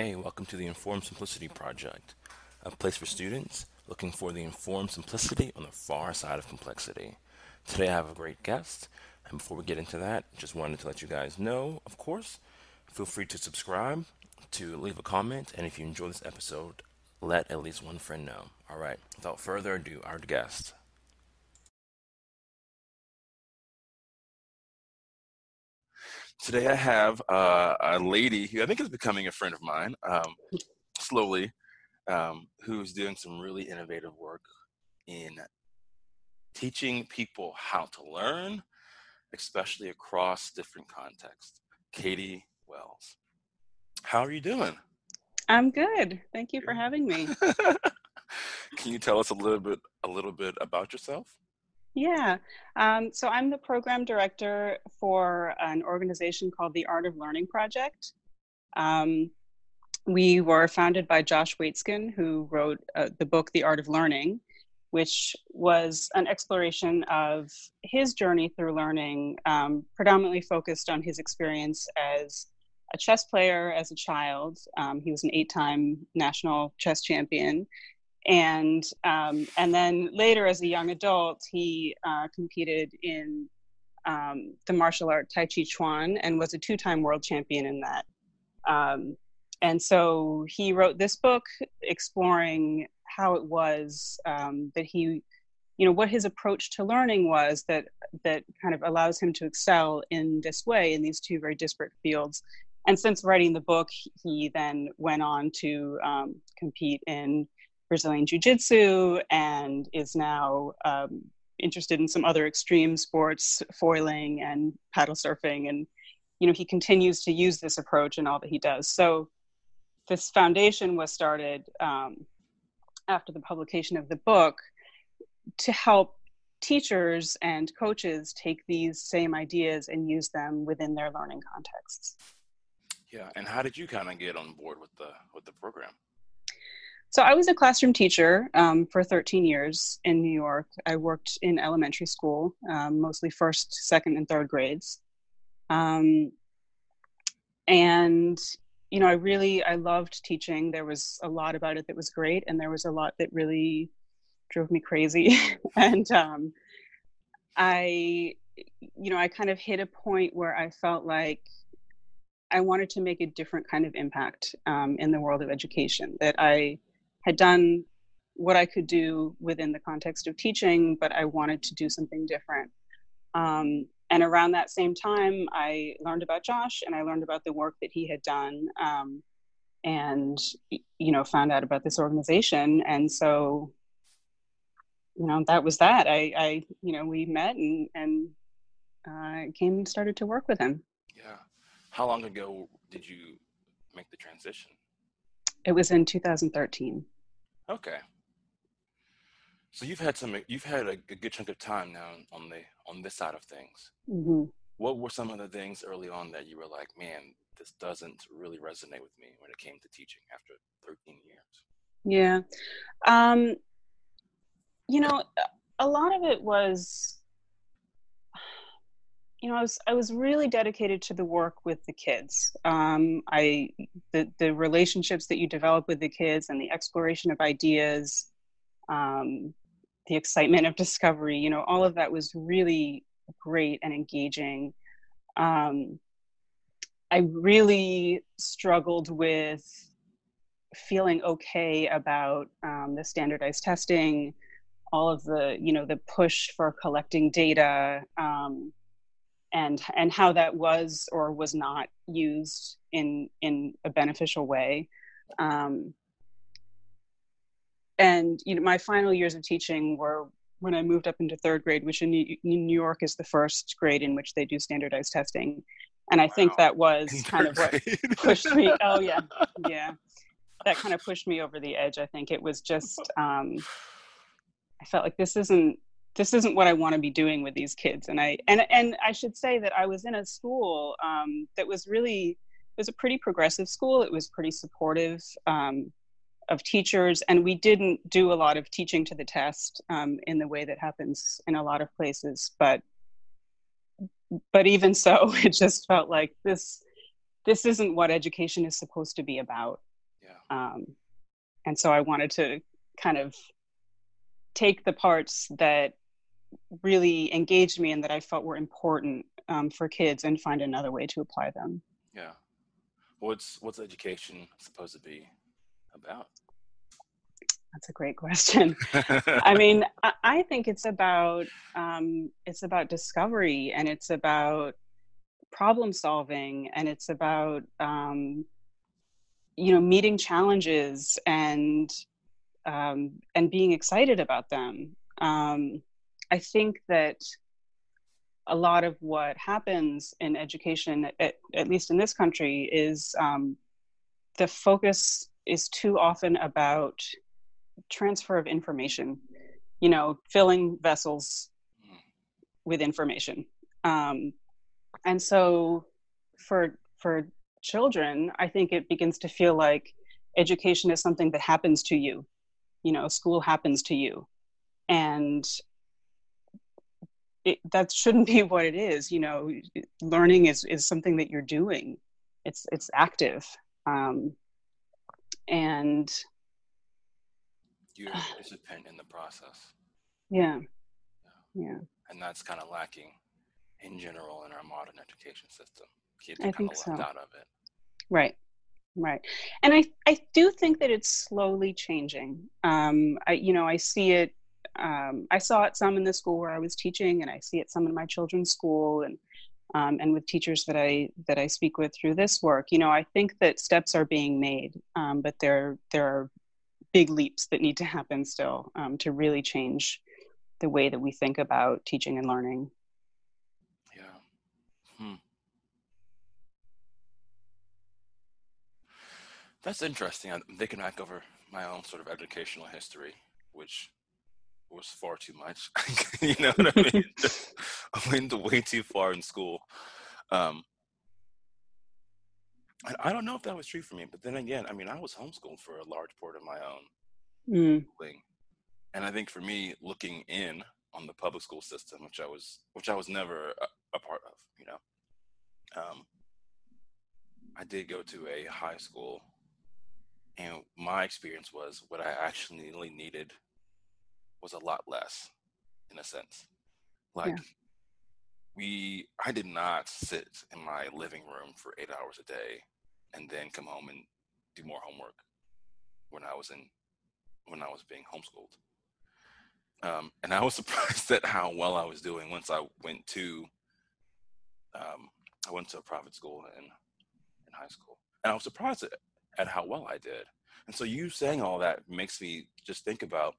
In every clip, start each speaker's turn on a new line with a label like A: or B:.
A: Hey, welcome to the Informed Simplicity Project, a place for students looking for the informed simplicity on the far side of complexity. Today I have a great guest, and before we get into that, just wanted to let you guys know, of course, feel free to subscribe, to leave a comment, and if you enjoy this episode, let at least one friend know. All right, without further ado, our guest. Today I have uh, a lady who I think is becoming a friend of mine, um, slowly, um, who's doing some really innovative work in teaching people how to learn, especially across different contexts. Katy Wells, how are you doing?
B: I'm good. Thank you for having me.
A: Can you tell us a little bit a little bit about yourself?
B: Yeah. Um, so I'm the program director for an organization called the Art of Learning Project. Um, we were founded by Josh Waitzkin, who wrote uh, the book The Art of Learning, which was an exploration of his journey through learning, um, predominantly focused on his experience as a chess player as a child. Um, he was an eight time national chess champion and um, and then later as a young adult he uh, competed in um, the martial art tai chi chuan and was a two-time world champion in that. Um, and so he wrote this book exploring how it was um, that he you know what his approach to learning was that that kind of allows him to excel in this way in these two very disparate fields. And since writing the book he then went on to um, compete in Brazilian Jiu Jitsu and is now um, interested in some other extreme sports, foiling and paddle surfing. And, you know, he continues to use this approach in all that he does. So this foundation was started um, after the publication of the book to help teachers and coaches take these same ideas and use them within their learning contexts.
A: Yeah, and how did you kind of get on board with the with the program?
B: So I was a classroom teacher um, for 13 years in New York. I worked in elementary school, um, mostly first, second, and third grades. Um, and you know, I really I loved teaching. There was a lot about it that was great, and there was a lot that really drove me crazy. and um, I, you know, I kind of hit a point where I felt like I wanted to make a different kind of impact um, in the world of education. That I had done what I could do within the context of teaching, but I wanted to do something different. Um, and around that same time, I learned about Josh and I learned about the work that he had done, um, and you know, found out about this organization. And so, you know, that was that. I, I you know, we met and and uh, came and started to work with him.
A: Yeah. How long ago did you make the transition?
B: It was in 2013.
A: Okay. So you've had some, you've had a, a good chunk of time now on the on this side of things. Mm-hmm. What were some of the things early on that you were like, man, this doesn't really resonate with me when it came to teaching after 13 years?
B: Yeah, um, you know, a lot of it was you know, I was I was really dedicated to the work with the kids. Um, I the the relationships that you develop with the kids and the exploration of ideas, um, the excitement of discovery. You know, all of that was really great and engaging. Um, I really struggled with feeling okay about um, the standardized testing, all of the you know the push for collecting data. Um, and and how that was or was not used in in a beneficial way. Um, and you know my final years of teaching were when i moved up into third grade which in new york is the first grade in which they do standardized testing. And i wow. think that was kind of what pushed me oh yeah. Yeah. That kind of pushed me over the edge. I think it was just um, i felt like this isn't this isn't what I want to be doing with these kids. And I and and I should say that I was in a school um, that was really it was a pretty progressive school. It was pretty supportive um, of teachers, and we didn't do a lot of teaching to the test um, in the way that happens in a lot of places. But but even so, it just felt like this this isn't what education is supposed to be about.
A: Yeah.
B: Um, and so I wanted to kind of take the parts that really engaged me and that I felt were important um, for kids and find another way to apply them.
A: Yeah. What's what's education supposed to be about?
B: That's a great question. I mean, I think it's about um, it's about discovery and it's about problem solving and it's about um, you know meeting challenges and um, and being excited about them. Um, I think that a lot of what happens in education, at, at least in this country, is um, the focus is too often about transfer of information. You know, filling vessels with information, um, and so for for children, I think it begins to feel like education is something that happens to you. You know, school happens to you, and it, that shouldn't be what it is. You know, learning is is something that you're doing. It's it's active, um, and
A: you're a participant in the process.
B: Yeah, yeah.
A: And that's kind of lacking in general in our modern education system. Kids
B: are
A: kind of
B: left
A: so. out of it.
B: Right. Right. And I, I do think that it's slowly changing. Um, I, you know, I see it um, I saw it some in the school where I was teaching, and I see it some in my children's school, and um, and with teachers that I that I speak with through this work. You know, I think that steps are being made, um, but there there are big leaps that need to happen still um, to really change the way that we think about teaching and learning.
A: Yeah. Hmm. That's interesting. I'm thinking back over my own sort of educational history, which was far too much. you know what I mean? I went way too far in school. Um, and I don't know if that was true for me, but then again, I mean, I was homeschooled for a large part of my own
B: mm.
A: and I think for me, looking in on the public school system, which I was, which I was never a, a part of, you know, um, I did go to a high school, and my experience was what I actually needed was a lot less in a sense. Like yeah. we I did not sit in my living room for 8 hours a day and then come home and do more homework when I was in when I was being homeschooled. Um, and I was surprised at how well I was doing once I went to um, I went to a private school in in high school, and I was surprised at, at how well I did. And so you saying all that makes me just think about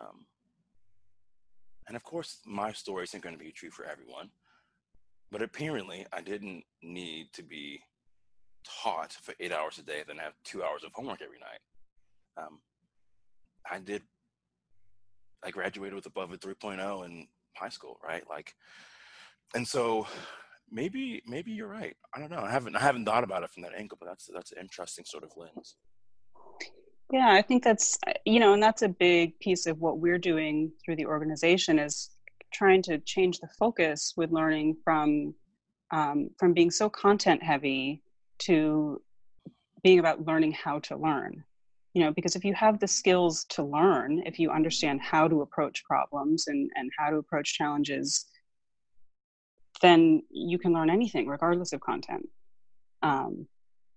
A: um, and of course, my story isn't going to be true for everyone, but apparently, I didn't need to be taught for eight hours a day, then have two hours of homework every night. Um, I did. I graduated with above a 3.0 in high school, right? Like, and so maybe maybe you're right. I don't know. I haven't I haven't thought about it from that angle, but that's that's an interesting sort of lens.
B: Yeah, I think that's, you know, and that's a big piece of what we're doing through the organization is trying to change the focus with learning from um, from being so content heavy to being about learning how to learn. You know because if you have the skills to learn if you understand how to approach problems and and how to approach challenges then you can learn anything regardless of content. Um,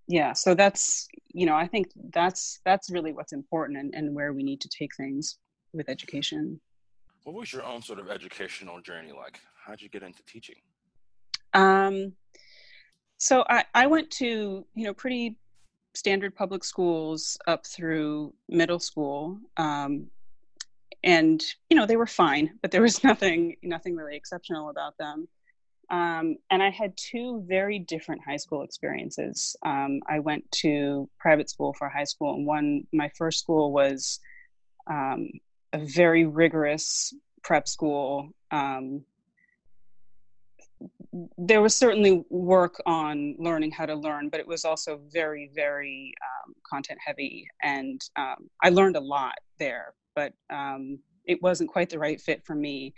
B: yeah so that's you know i think that's that's really what's important and, and where we need to take things with education.
A: What was your own sort of educational journey like? How did you get into teaching?
B: Um so i i went to you know pretty standard public schools up through middle school um and you know they were fine but there was nothing nothing really exceptional about them um, and I had two very different high school experiences. Um, I went to private school for high school, and one, my first school was um, a very rigorous prep school. Um, there was certainly work on learning how to learn, but it was also very, very um, content heavy. And um, I learned a lot there, but it wasn't quite the right fit for me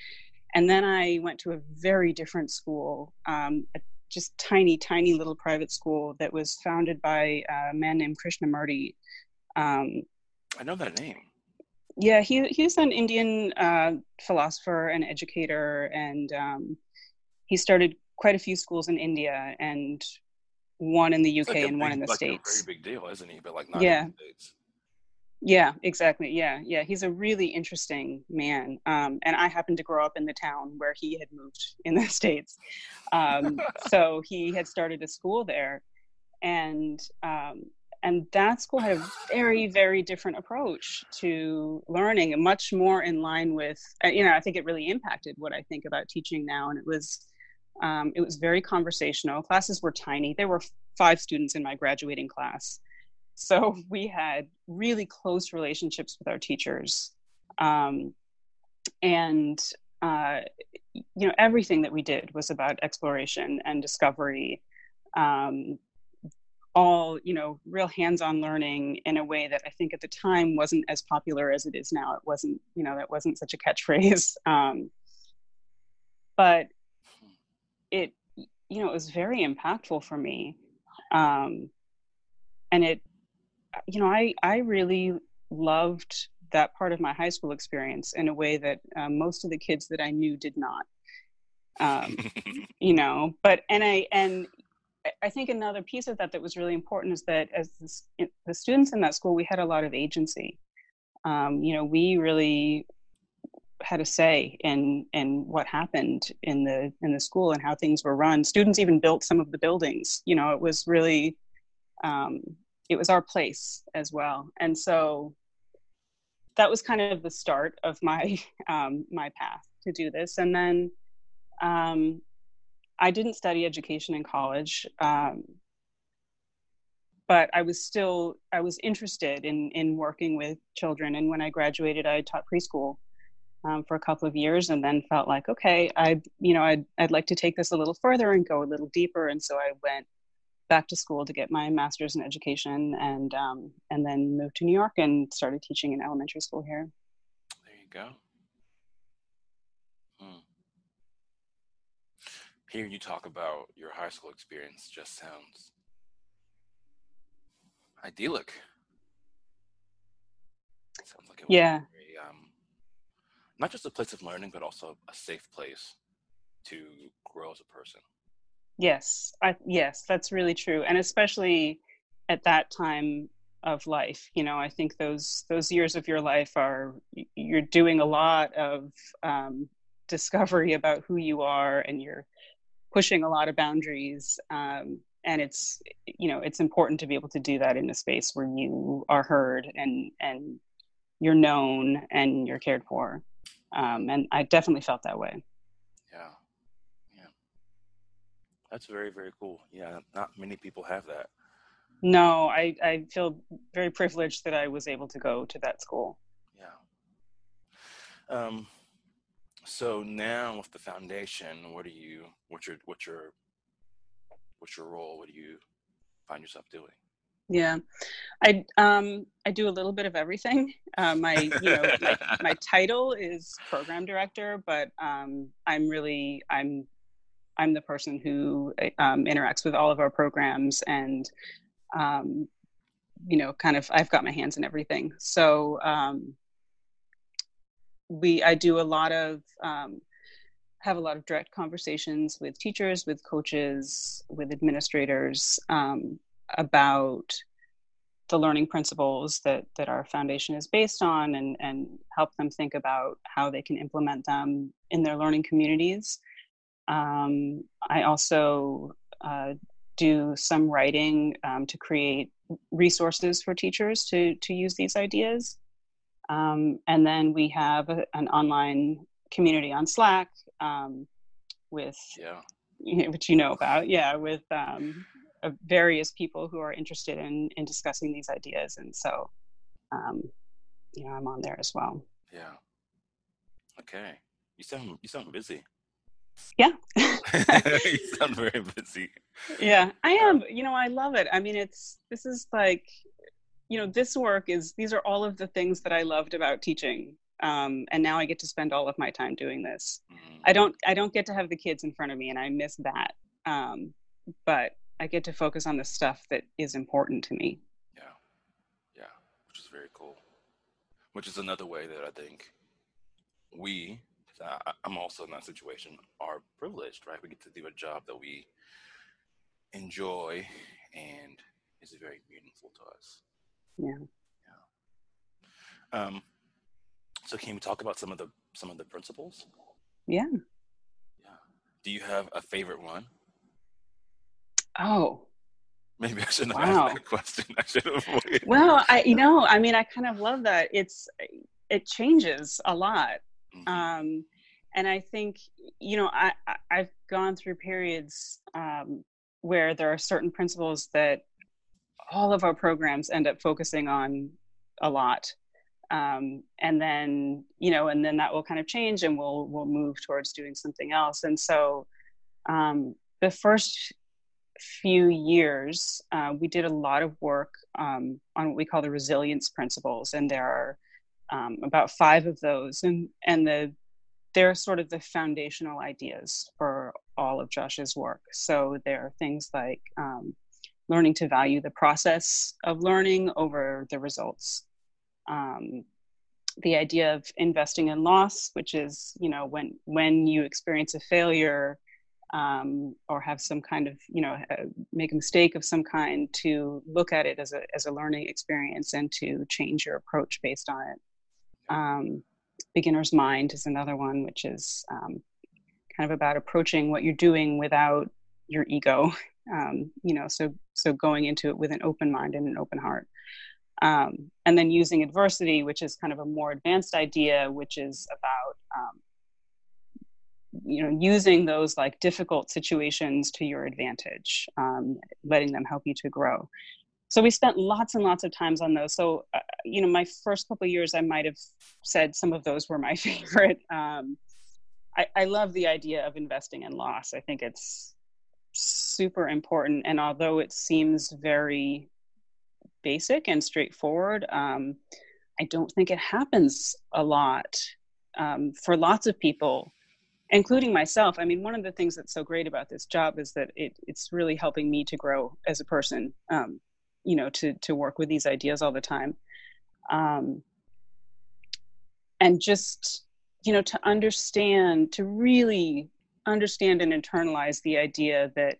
B: and then I went to a very different school, um, a just tiny, tiny little private school that was founded by a man named Krishnamurti. Um,
A: I know that name.
B: Yeah, he he's an Indian uh, philosopher and educator, and um, he started quite a few schools in India and one in the UK like and big, one in the
A: like
B: states.
A: A very big deal, isn't he? But like not
B: yeah.
A: in the states.
B: Yeah, exactly. Yeah, yeah. He's a really interesting man. Um, and I happened to grow up in the town where he had moved in the States. Um, so he had started a school there. And um, and that school had a very, very different approach to learning, and much more in line with, uh, you know, I think it really impacted what I think about teaching now. And it was, um, it was very conversational. Classes were tiny. There were five students in my graduating class, so we had really close relationships with our teachers. Um, and, uh, you know, everything that we did was about exploration and discovery. Um, all, you know, real hands on learning in a way that I think at the time wasn't as popular as it is now. It wasn't, you know, that wasn't such a catchphrase. Um, but it, you know, it was very impactful for me. Um, and it you know, I I really loved that part of my high school experience in a way that um, most of the kids that I knew did not. Um, you know, but and I and I think another piece of that that was really important is that as the, the students in that school, we had a lot of agency. Um, you know, we really had a say in in what happened in the in the school and how things were run. Students even built some of the buildings. You know, it was really um, it was our place as well. And so that was kind of the start of my um, my path to do this. And then um, i didn't study education in college um, but i was still i was interested in in working with children. And when i graduated i taught preschool um, for a couple of years and then felt like okay i you know I'd, I'd like to take this a little further and go a little deeper. And so i went back to school to get my master's in education and um, and then moved to New York and started teaching in elementary school here.
A: There you go. Hmm. Hearing you talk about your high school experience just sounds idyllic. sounds like it
B: yeah.
A: Very, um, not just a place of learning, but also a safe place to grow as a person.
B: Yes, I, yes, that's really true, and especially at that time of life. You know, I think those those years of your life are you're doing a lot of um, discovery about who you are, and you're pushing a lot of boundaries. Um, and it's you know it's important to be able to do that in a space where you are heard and and you're known and you're cared for. Um, and I definitely felt that way.
A: Yeah. That's very, very cool. Yeah, not many people have that.
B: No, I, I feel very privileged that I was able to go to that school.
A: Yeah. Um, so now with the foundation, what do you, what's your, what's your, what's your role? What do you find yourself doing?
B: Yeah, I um I do a little bit of everything. Uh, my you know my, my title is program director, but um I'm really I'm I'm the person who um, interacts with all of our programs and, um, you know, kind of I've got my hands in everything. So um, we I do a lot of um, have a lot of direct conversations with teachers, with coaches, with administrators um, about the learning principles that that our foundation is based on and and help them think about how they can implement them in their learning communities um, I also uh, do some writing um, to create resources for teachers to, to use these ideas. Um, and then we have a, an online community on Slack um, with,
A: yeah.
B: which you know about, yeah, with um, uh, various people who are interested in, in discussing these ideas. And so, um, you know, I'm on there as well.
A: Yeah. Okay. You sound you sound busy.
B: Yeah.
A: you sound very busy.
B: Yeah, I am. You know, I love it. I mean, it's this is like, you know, this work is these are all of the things that I loved about teaching. Um, and now I get to spend all of my time doing this. Mm. I don't I don't get to have the kids in front of me, and I miss that. Um, but I get to focus on the stuff that is important to me.
A: Yeah. Yeah. Which is very cool. Which is another way that I think we, I'm also in that situation, are privileged, right? We get to do a job that we enjoy and is very meaningful to us.
B: Yeah.
A: Yeah. Um, so can we talk about some of the some of the principles?
B: Yeah.
A: Yeah. Do you have a favorite one?
B: Oh.
A: Maybe I shouldn't have wow. asked that question. I should have
B: avoided. Well, I you know, I mean, I kind of love that. It's it changes a lot. Mm-hmm. Um, and I think you know, I I've gone through periods um, where there are certain principles that all of our programs end up focusing on a lot. Um, and then you know and then that will kind of change and we'll we'll move towards doing something else. And so um, the first few years uh, we did a lot of work um, on what we call the resilience principles. And there are um, about five of those. And and the they're sort of the foundational ideas for all of josh's work. So there are things like um, learning to value the process of learning over the results. Um, the idea of investing in loss, which is you know when when you experience a failure um, or have some kind of you know make a mistake of some kind, to look at it as a as a learning experience and to change your approach based on it. Um, beginner's mind is another one, which is um, kind of about approaching what you're doing without your ego. Um, you know, so so going into it with an open mind and an open heart. Um, and then using adversity, which is kind of a more advanced idea, which is about um, you know using those like difficult situations to your advantage, um, letting them help you to grow. So we spent lots and lots of times on those. So uh, you know, my first couple years, I might have said some of those were my favorite. Um, I, I love the idea of investing in loss. I think it's super important, and although it seems very basic and straightforward. Um, I don't think it happens a lot um, for lots of people, including myself. I mean, one of the things that's so great about this job is that it, it's really helping me to grow as a person. Um, you know, to to work with these ideas all the time, um, and just you know to understand, to really understand and internalize the idea that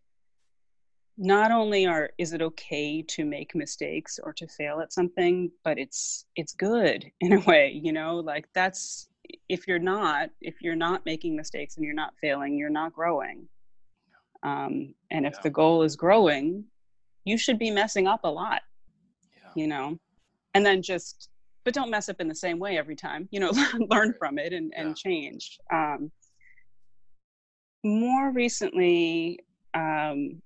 B: not only are is it okay to make mistakes or to fail at something but it's it's good in a way you know? Like that's if you're not if you're not making mistakes and you're not failing you're not growing. Um, and if yeah. the goal is growing you should be messing up a lot yeah. you know and then just but don't mess up in the same way every time you know learn from it and, and yeah. change um, more recently um,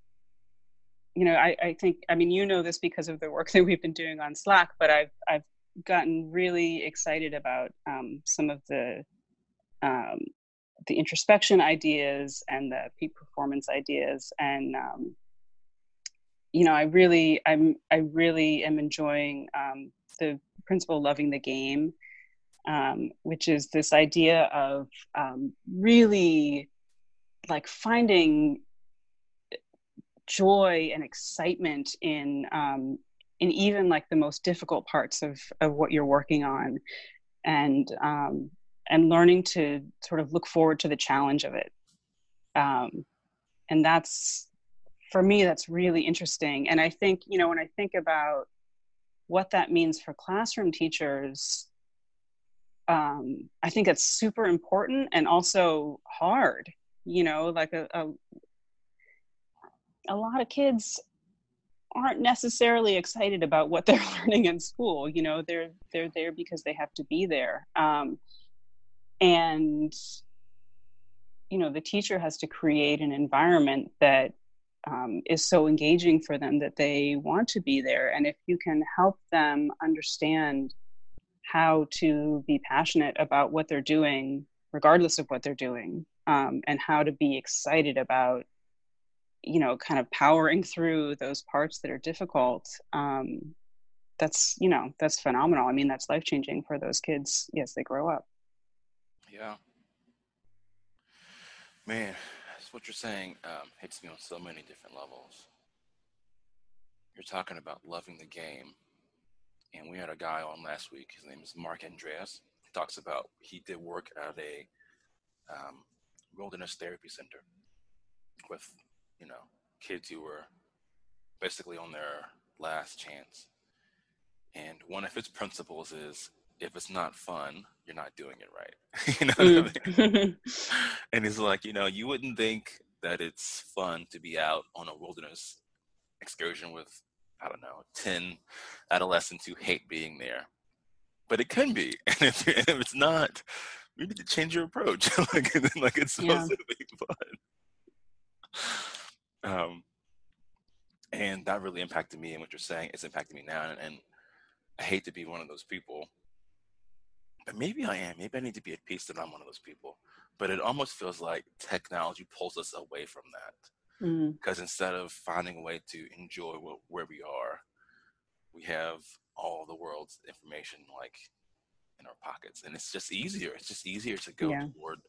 B: you know, I, I think, I mean, you know this because of the work that we've been doing on Slack, but I've, I've gotten really excited about um, some of the, um, the introspection ideas and the peak performance ideas. And, um, you know, I really, I'm, I really am enjoying um, the principle loving the game, um, which is this idea of um, really like finding joy and excitement in um, in even like the most difficult parts of of what you're working on, and um, and learning to sort of look forward to the challenge of it. Um, and that's for me that's really interesting. And I think you know when I think about what that means for classroom teachers um, I think it's super important and also hard. You know, like a, a, a lot of kids aren't necessarily excited about what they're learning in school you know they're they're there because they have to be there um, and you know the teacher has to create an environment that um, is so engaging for them that they want to be there. And if you can help them understand how to be passionate about what they're doing regardless of what they're doing um, and how to be excited about you know kind of powering through those parts that are difficult um, that's you know that's phenomenal. I mean that's life changing for those kids as they grow up.
A: Yeah. Man what you're saying um, hits me on so many different levels. You're talking about loving the game, and we had a guy on last week. His name is Mark Andreas. He talks about he did work at a um, wilderness therapy center with you know kids who were basically on their last chance. And one of his principles is if it's not fun, you're not doing it right. you know mm. I mean? and he's like, you know, you wouldn't think that it's fun to be out on a wilderness excursion with, I don't know, 10 adolescents who hate being there. But it can be. And if, if it's not, you need to change your approach. like, like it's supposed yeah. to be fun. Um, and that really impacted me and what you're saying it's impacting me now and, and i hate to be one of those people but maybe i am maybe i need to be at peace that i'm one of those people but it almost feels like technology pulls us away from that mm-hmm. because instead of finding a way to enjoy what, where we are we have all the world's information like in our pockets and it's just easier it's just easier to go yeah. toward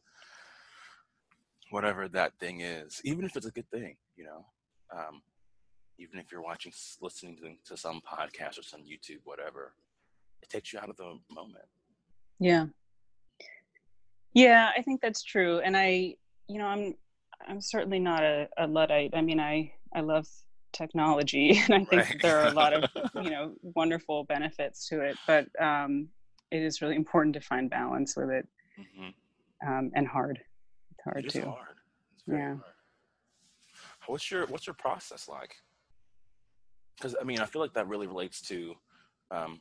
A: whatever that thing is even if it's a good thing you know um, even if you're watching, listening to, to some podcast or some YouTube, whatever, it takes you out of the moment.
B: Yeah. Yeah, I think that's true. And I, you know, I'm, I'm certainly not a, a Luddite. I mean, I, I love technology and I think right. there are a lot of, you know, wonderful benefits to it, but um, it is really important to find balance with it mm-hmm. um, and hard. It's hard
A: it
B: too.
A: Hard. yeah. Hard. What's your, what's your process like? because I mean, I feel like that really relates to. Um,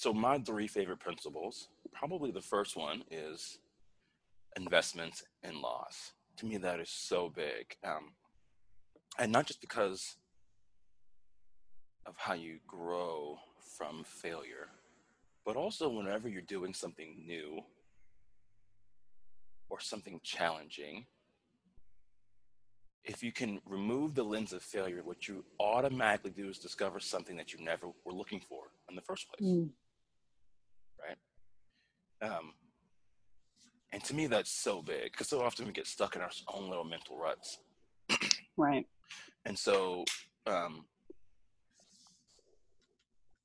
A: so my three favorite principles. Probably the first one is investments in loss. To me, that is so big, um, and not just because of how you grow from failure, but also whenever you're doing something new or something challenging if you can remove the lens of failure, what you automatically do is discover something that you never were looking for in the first place. Mm. Um, and to me, that's so big because so often we get stuck in our own little mental ruts.
B: right.
A: And so, um,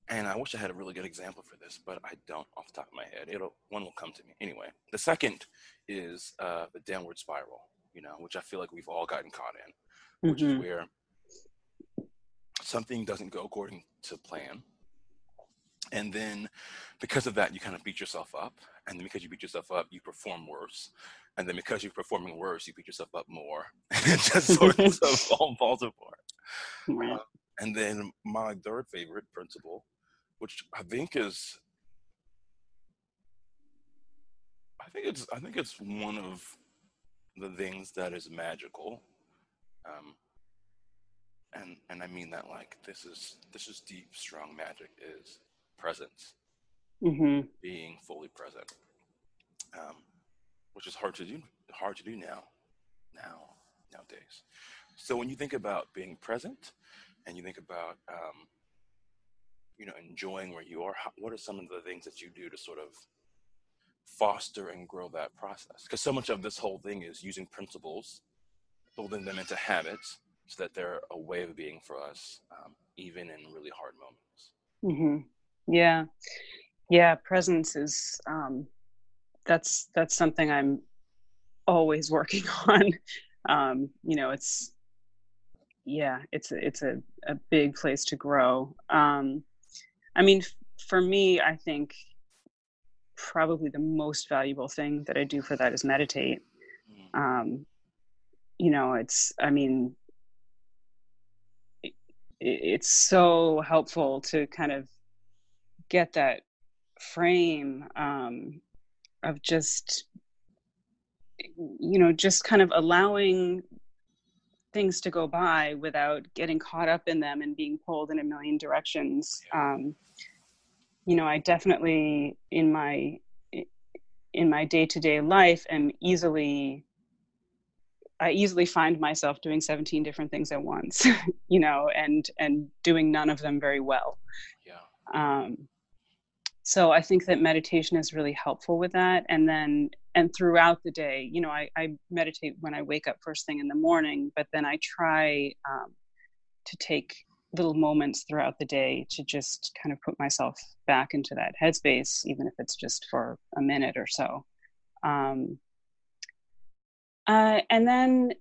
A: and I wish I had a really good example for this, but I don't off the top of my head. It'll one will come to me anyway. The second is uh, the downward spiral you know, which I feel like we've all gotten caught in, which mm-hmm. is where something doesn't go according to plan. And then because of that, you kind of beat yourself up. And then because you beat yourself up, you perform worse. And then because you're performing worse, you beat yourself up more. And it just sort of all falls apart. Uh, and then my third favorite principle, which I think is I think it's I think it's one of the things that is magical. Um, and and I mean that like this is this is deep, strong magic is presence, mm-hmm. being fully present, um, which is hard to do hard to do now, now nowadays. So when you think about being present, and you think about um, you know enjoying where you are, how, what are some of the things that you do to sort of foster and grow that process because so much of this whole thing is using principles building them into habits so that they're a way of being for us um, even in really hard moments
B: mm-hmm. Yeah yeah presence is um, that's that's something i'm always working on um, you know it's yeah it's it's a, a big place to grow um, i mean f- for me i think probably the most valuable thing that I do for that is meditate. Mm. Um, you know, it's, I mean, it, it's so helpful to kind of get that frame um, of just, you know, just kind of allowing things to go by without getting caught up in them and being pulled in a million directions. Um, you know, I definitely in my in my day-to-day life am easily I easily find myself doing 17 different things at once, you know, and and doing none of them very well.
A: Yeah.
B: Um, so I think that meditation is really helpful with that. And then and throughout the day you know I, I meditate when i wake up first thing in the morning but then i try um, to take little moments throughout the day to just kind of put myself back into that headspace even if it's just for a minute or so um, uh, and then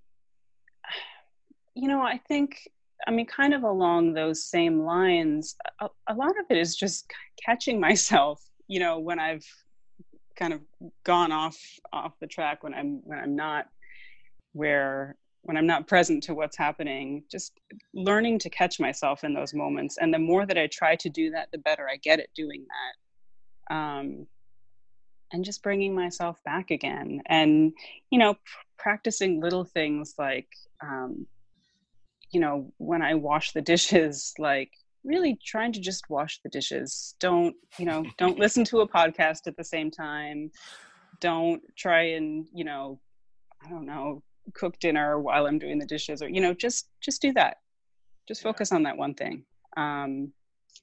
B: you know i think I mean, kind of along those same lines, a, a, lot of it is just catching myself, you know, when I've kind of gone off off the track when I'm when I'm not where when I'm not present to what's happening, just learning to catch myself in those moments. And the more that I try to do that, the better I get at doing that. Um, and just bringing myself back again. And, you know, practicing little things like, um, you know, when I wash the dishes, like really trying to just wash the dishes. Don't, you know, don't listen to a podcast at the same time. Don't try and, you know, I don't know, cook dinner while I'm doing the dishes or, you know, just just do that. Just focus yeah. on that one thing. Um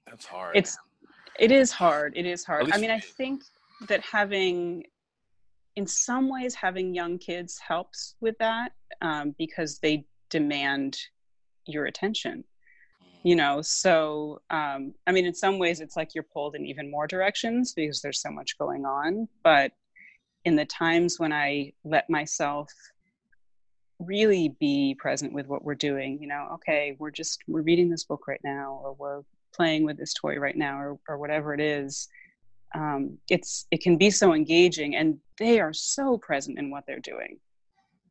A: That's hard.
B: It's it is hard. It is hard. I mean, I think that having in some ways having young kids helps with that um, because they demand your attention you know so um, i mean in some ways it's like you're pulled in even more directions because there's so much going on but in the times when i let myself really be present with what we're doing you know okay we're just we're reading this book right now or we're playing with this toy right now or, or whatever it is um, it's it can be so engaging and they are so present in what they're doing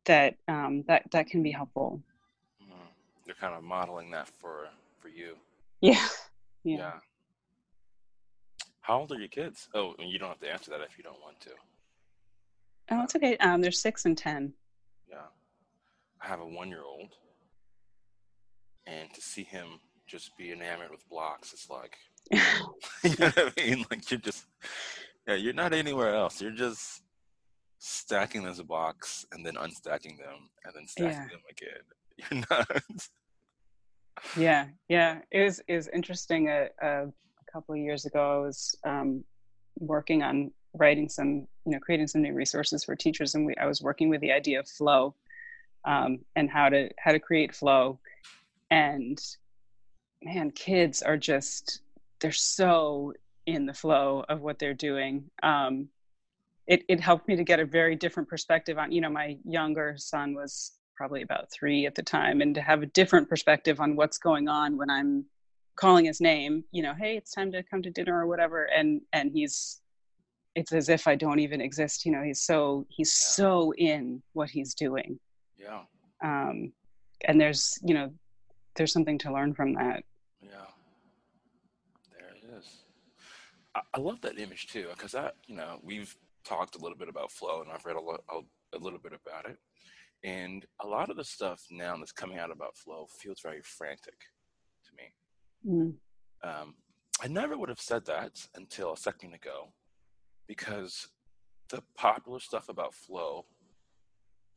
B: that um, that that can be helpful
A: mm-hmm. They're kind of modeling that for for you.
B: Yeah.
A: Yeah. yeah. How old are your kids? Oh, you don't have to answer that if you don't want to.
B: Oh, it's okay. Um, they're six and ten.
A: Yeah, I have a one-year-old, and to see him just be enamored with blocks, it's like, you know what I mean? Like you're just, yeah, you're not anywhere else. You're just stacking those blocks and then unstacking them and then stacking yeah. them again. You're not
B: yeah yeah it was it was interesting a, a, a couple of years ago i was um, working on writing some you know creating some new resources for teachers and we, i was working with the idea of flow um, and how to how to create flow and man kids are just they're so in the flow of what they're doing um, it, it helped me to get a very different perspective on you know my younger son was probably about three at the time, and to have a different perspective on what's going on when I'm calling his name, you know, hey, it's time to come to dinner or whatever, and and he's it's as if I don't even exist. You know, he's so he's yeah. so in what he's doing.
A: Yeah.
B: Um, and there's you know, there's something to learn from that.
A: Yeah. There it is. I, I love that image too, because I, you know, we've talked a little bit about flow, and I've read a, lo- a, a little bit about it. And a lot of the stuff now that's coming out about flow feels very frantic to me. Mm. Um, I never would have said that until a second ago because the popular stuff about flow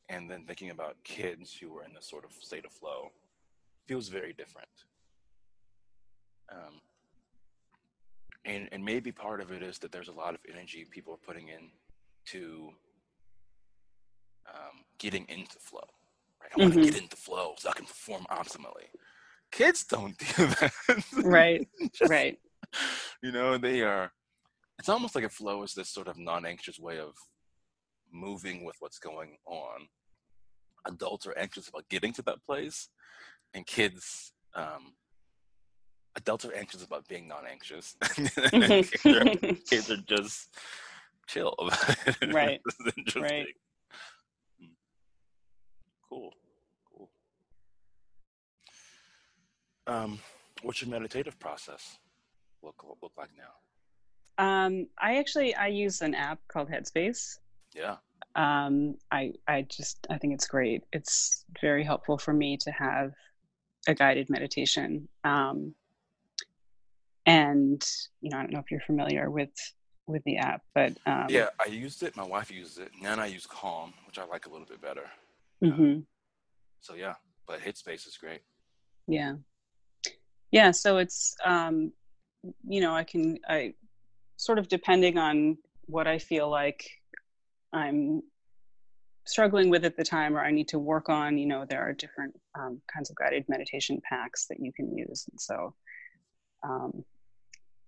A: and then thinking about kids who were in this sort of state of flow feels very different. Um, and, and maybe part of it is that there's a lot of energy people are putting in to um, getting into flow. Right? I want to mm-hmm. get into flow so I can perform optimally. Kids don't do that.
B: right. Just, right.
A: You know, they are. It's almost like a flow is this sort of non-anxious way of moving with what's going on. Adults are anxious about getting to that place, and kids um, adults are anxious about being non-anxious. kids, are, kids, are, just chill.
B: right. right
A: cool. Cool. Um, what's your meditative process look look like now?
B: Um, I actually I use an app called Headspace.
A: Yeah.
B: Um, I I just I think it's great. It's very helpful for me to have a guided meditation. Um, and you know, I don't know if you're familiar with with the app, but um,
A: yeah, I used it. My wife uses it, and then I use Calm, which I like a little bit better.
B: Mm-hmm.
A: so yeah, but Headspace is great.
B: Yeah, yeah. So it's um, you know I can I sort of depending on what I feel like I'm struggling with at the time or I need to work on, you know, there are different um, kinds of guided meditation packs that you can use. And so um,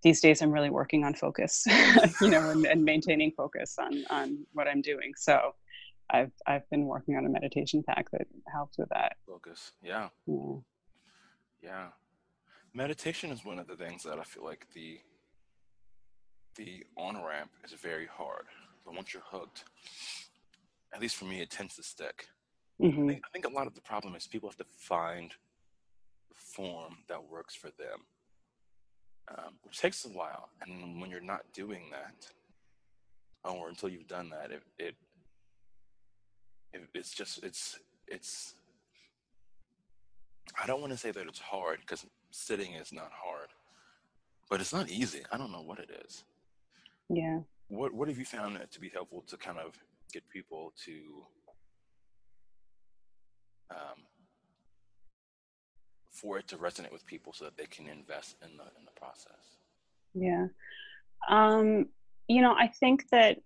B: these days I'm really working on focus, you know, and, and, maintaining focus on, on what I'm doing. So I've, I've been working on a meditation pack that helps with that.
A: Focus. Yeah. Yeah. Yeah. Meditation is one of the things that I feel like the, the on ramp is very hard, but once you're hooked, at least for me, it tends to stick. Mm-hmm. I, think, I, think, a lot of the problem is people have to find the form that works for them, um, which takes a while. And when you're not doing that, or until you've done that, it, it, it it's just it's it's. I don't want to say that it's hard because sitting is not hard, but it's not easy. I don't know what it is.
B: Yeah.
A: What What have you found to be helpful to kind of get people to um, for it to resonate with people so that they can invest in the in the process
B: yeah um, you know i think that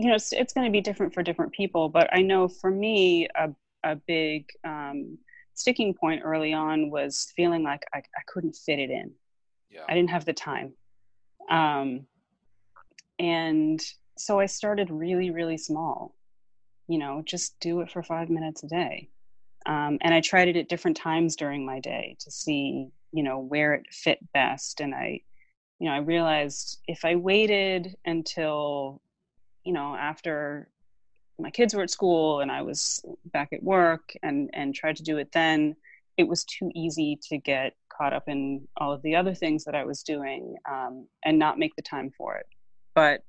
B: you know it's, it's going to be different for different people but i know for me a, a big um, sticking point early on was feeling like I, I couldn't fit it in yeah. i didn't have the time um, and so I started really, really small. You know, just do it for five minutes a day. Um, and I tried it at different times during my day to see, you know, where it fit best. And I, you know, I realized if I waited until, you know, after my kids were at school and I was back at work and and tried to do it then, it was too easy to get caught up in all of the other things that I was doing um, and not make the time for it. But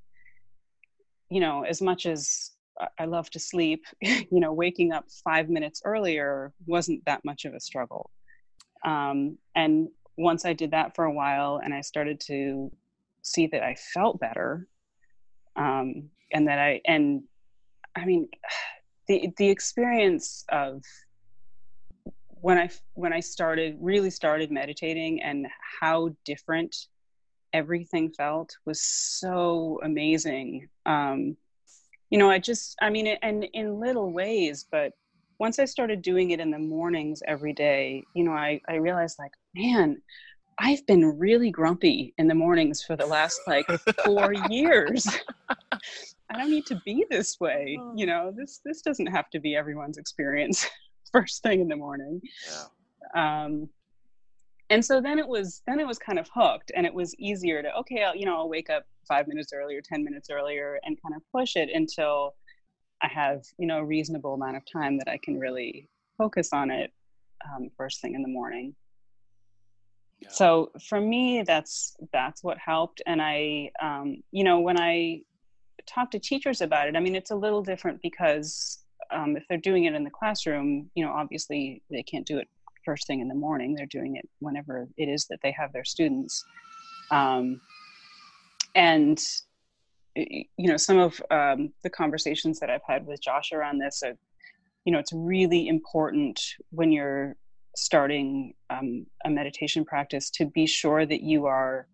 B: you know as much as i love to sleep you know waking up five minutes earlier wasn't that much of a struggle. Um, and once i did that for a while and i started to see that i felt better um, and that i and i mean the the experience of when i when i started really started meditating and how different everything felt was so amazing. Um, you know, I just, I mean, and in little ways, but once I started doing it in the mornings every day, you know, I, I realized like, man, I've been really grumpy in the mornings for the last like four years. I don't need to be this way. Oh. You know, this this doesn't have to be everyone's experience first thing in the morning. Yeah. Um, and so then it was then it was kind of hooked and it was easier to okay I'll, you know i'll wake up five minutes earlier ten minutes earlier and kind of push it until i have you know a reasonable amount of time that i can really focus on it um, first thing in the morning yeah. so for me that's that's what helped and i um, you know when i talk to teachers about it i mean it's a little different because um, if they're doing it in the classroom you know obviously they can't do it first thing in the morning. They're doing it whenever it is that they have their students. Um, and you know, some of um, the conversations that I've had with Josh around this, are, you know, it's really important when you're starting um, a meditation practice to be sure that you are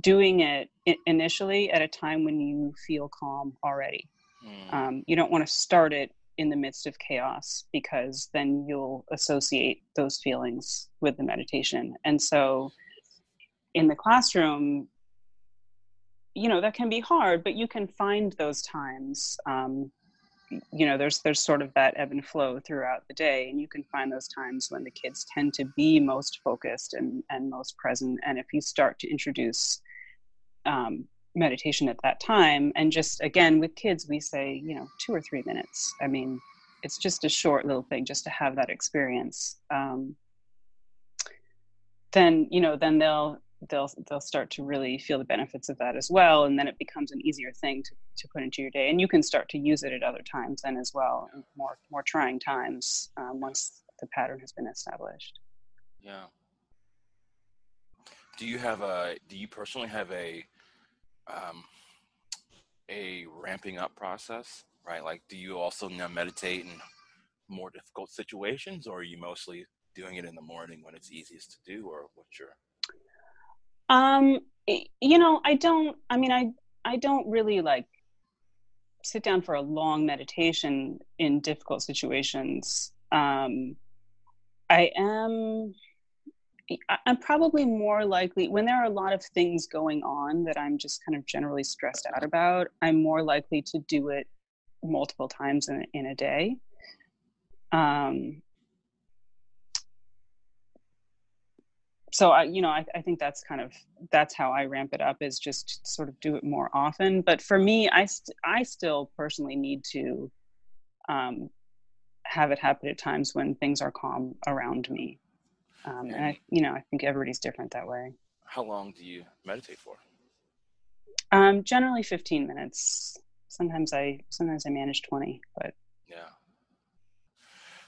B: doing it initially at a time when you feel calm already. Mm. Um, you don't want to start it in the midst of chaos because then you'll associate those feelings with the meditation. And so in the classroom, you know, that can be hard, but you can find those times. Um, you know, there's there's sort of that ebb and flow throughout the day, and you can find those times when the kids tend to be most focused and and most present. And if you start to introduce um, meditation at that time. And just again with kids we say you know two or three minutes. I mean it's just a short little thing just to have that experience. Um, then you know then they'll they'll they'll start to really feel the benefits of that as well. And then it becomes an easier thing to, to put into your day. And you can start to use it at other times then as well more more trying times um, once the pattern has been established.
A: Yeah. Do you have a do you personally have a um, a ramping up process, right? Like, do you also now meditate in more difficult situations, or are you mostly doing it in the morning when it's easiest to do, or what's your?
B: Um, you know, I don't. I mean, I I don't really like sit down for a long meditation in difficult situations. Um, I am I'm probably more likely when there are a lot of things going on that I'm just kind of generally stressed out about. I'm more likely to do it multiple times in, in a day. Um, so I, you know, I, I think that's kind of that's how I ramp it up is just sort of do it more often. But for me, I st- I still personally need to um, have it happen at times when things are calm around me. Um, and I, you know, I think everybody's different that way.
A: How long do you meditate for?
B: Um, generally 15 minutes. Sometimes I sometimes I manage 20, but
A: yeah,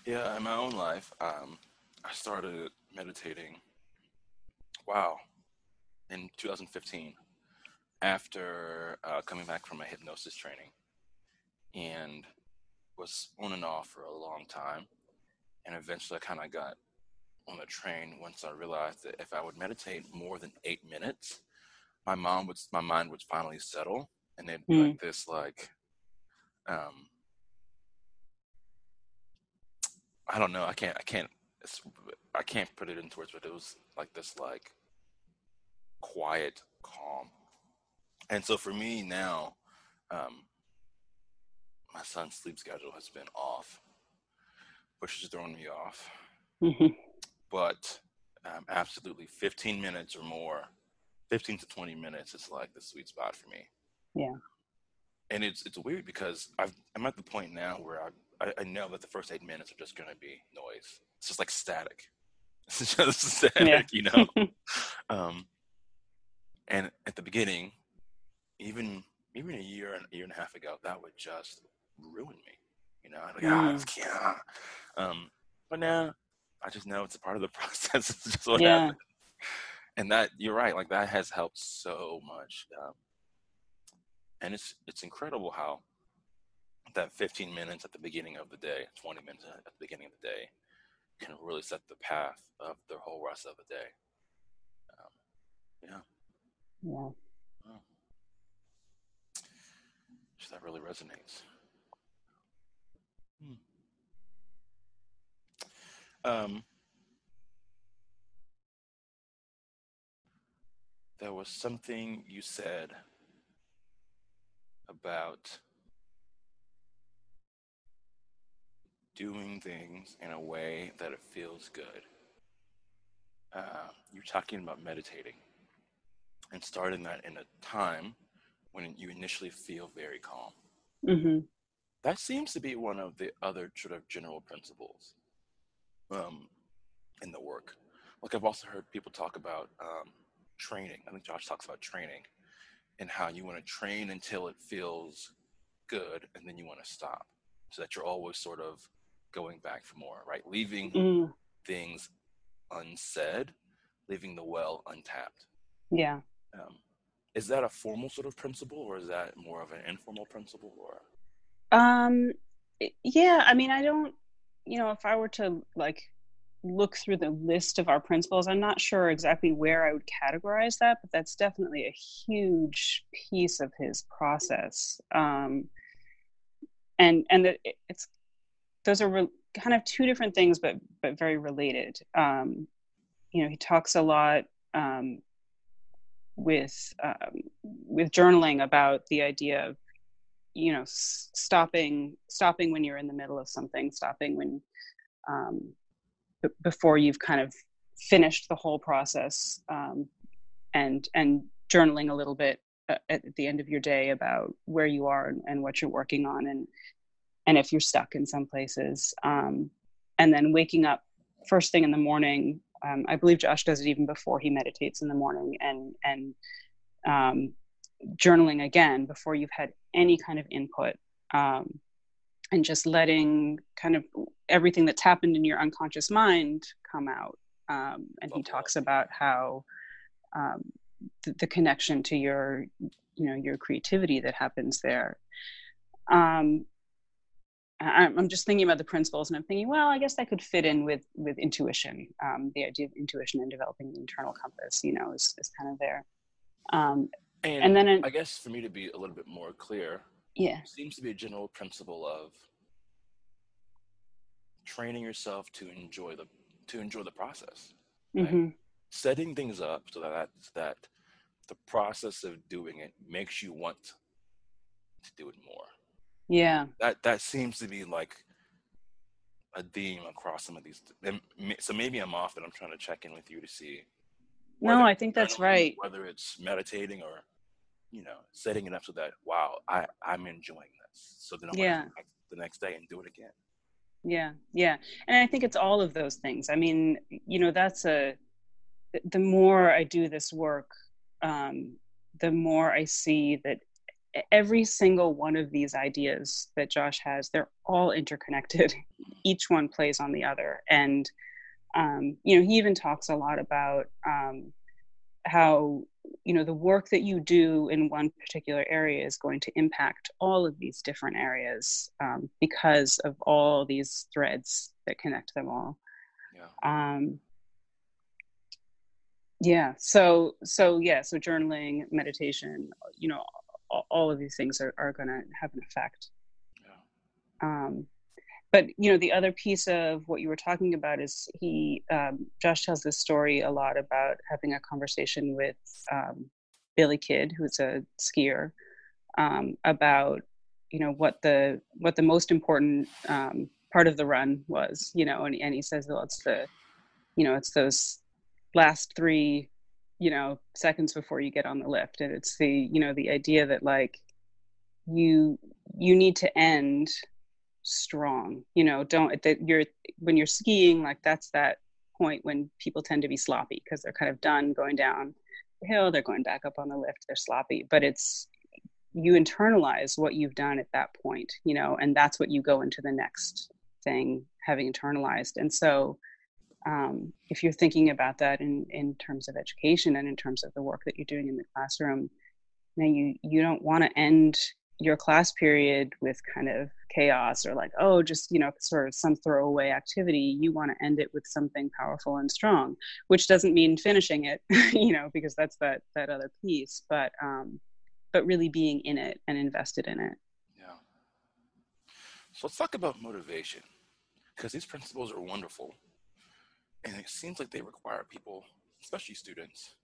A: yeah. In my own life, um, I started meditating. Wow, in 2015, after uh, coming back from my hypnosis training, and was on and off for a long time, and eventually I kind of got on the train once I realized that if I would meditate more than eight minutes, my mom would my mind would finally settle, and it'd be mm. like this like, um, I don't know, I can't, I can't, I can't put it into words, but it was like this like quiet calm, and so for me now, um, my son's sleep schedule has been off, which is throwing me off. Mm-hmm but um, absolutely 15 minutes or more 15 to 20 minutes is like the sweet spot for me.
B: Yeah.
A: And it's it's weird because i am at the point now where I, I know that the first eight minutes are just going to be noise. It's just like static. It's just static yeah. you know? Um, and at the beginning even even a year and a year and a half ago that would just ruin me. You know like mm. ah, um, but now I just know it's a part of the process. it's just what yeah. happened. And that you're right, like that has helped so much. Um, and it's it's incredible how that 15 minutes at the beginning of the day, 20 minutes at the beginning of the day, can really set the path of the whole rest of the day. Um, yeah.
B: Yeah. Oh.
A: So that really resonates. Hmm. Um, there was something you said about doing things in a way that it feels good. Uh, you're talking about meditating and starting that in a time when you initially feel very calm. Mm-hmm. That seems to be one of the other sort of general principles um, in the work. Like I've also heard people talk about um, training. I think Josh talks about training and how you want to train until it feels good and then you want to stop so that you're always sort of going back for more, right? Leaving mm. things unsaid, leaving the well untapped.
B: Yeah. Um,
A: is that a formal sort of principle or is that more of an informal principle or?
B: Um, yeah, I mean, I don't you know, if I were to like look through the list of our principles, I'm not sure exactly where I would categorize that, but that's definitely a huge piece of his process. Um, and and the, it's those are re- kind of two different things, but but very related. Um, you know, he talks a lot um, with um, with journaling about the idea of you know stopping stopping when you're in the middle of something stopping when um, b- before you've kind of finished the whole process um, and and journaling a little bit uh, at the end of your day about where you are and, and, what you're working on and and if you're stuck in some places um, and then waking up first thing in the morning um, i believe josh does it even before he meditates in the morning and and um, journaling again before you've had any kind of input um, and just letting kind of everything that's happened in your unconscious mind come out um, and he talks about how um, the, the, connection to your you know your creativity that happens there um, I'm just thinking about the principles, and I'm thinking, well, I guess that could fit in with with intuition. Um, the idea of intuition and developing the internal compass, you know, is, is kind of there. Um,
A: And,
B: and then,
A: I guess for me to be a little bit more clear,
B: yeah,
A: seems to be a general principle of training yourself to enjoy the to enjoy the process. Right?
B: hmm
A: Setting things up so that that the process of doing it makes you want to do it more.
B: yeah,
A: That that seems to be like a theme across some of these. So maybe I'm off, and I'm trying to check in with you to see.
B: no, I think that's right.
A: Whether it's meditating or, you know, setting it up so that wow, I I'm enjoying this. So then I
B: Yeah.
A: to the next day and do it again.
B: Yeah, yeah. And I think it's all of those things. I mean, you know, that's a, the more I do this work, um, the more I see that every single one of these ideas that Josh has, they're all interconnected. Each one plays on the other. And, um, you know, he even talks a lot about um, how, you know, the work that you do in one particular area is going to impact all of these different areas um, because of all these threads that connect them all.
A: Yeah.
B: Um, yeah. So, so yeah. So journaling, meditation, you know, all, all of these things are, are going to have an effect.
A: Yeah.
B: Um, but you know, the other piece of what you were talking about is he, um, Josh tells this story a lot about having a conversation with um, Billy Kidd, who's a skier, um, about you know what the what the most important um, part of the run was. You know, and, and he says, well, it's the you know, it's those last three you know seconds before you get on the lift and it's the you know the idea that like you you need to end strong you know don't that you're when you're skiing like that's that point when people tend to be sloppy because they're kind of done going down the hill they're going back up on the lift they're sloppy. But it's you internalize what you've done at that point you know and that's what you go into the next thing having internalized. And so um, if you're thinking about that in, in terms of education and in terms of the work that you're doing in the classroom, now you you don't want to end your class period with kind of chaos or like oh just you know sort of some throwaway activity you want to end it with something powerful and strong which doesn't mean finishing it you know because that's that that other piece but um but really being in it and invested in it
A: Yeah. So let's talk about motivation because these principles are wonderful. And it seems like they require people, especially students,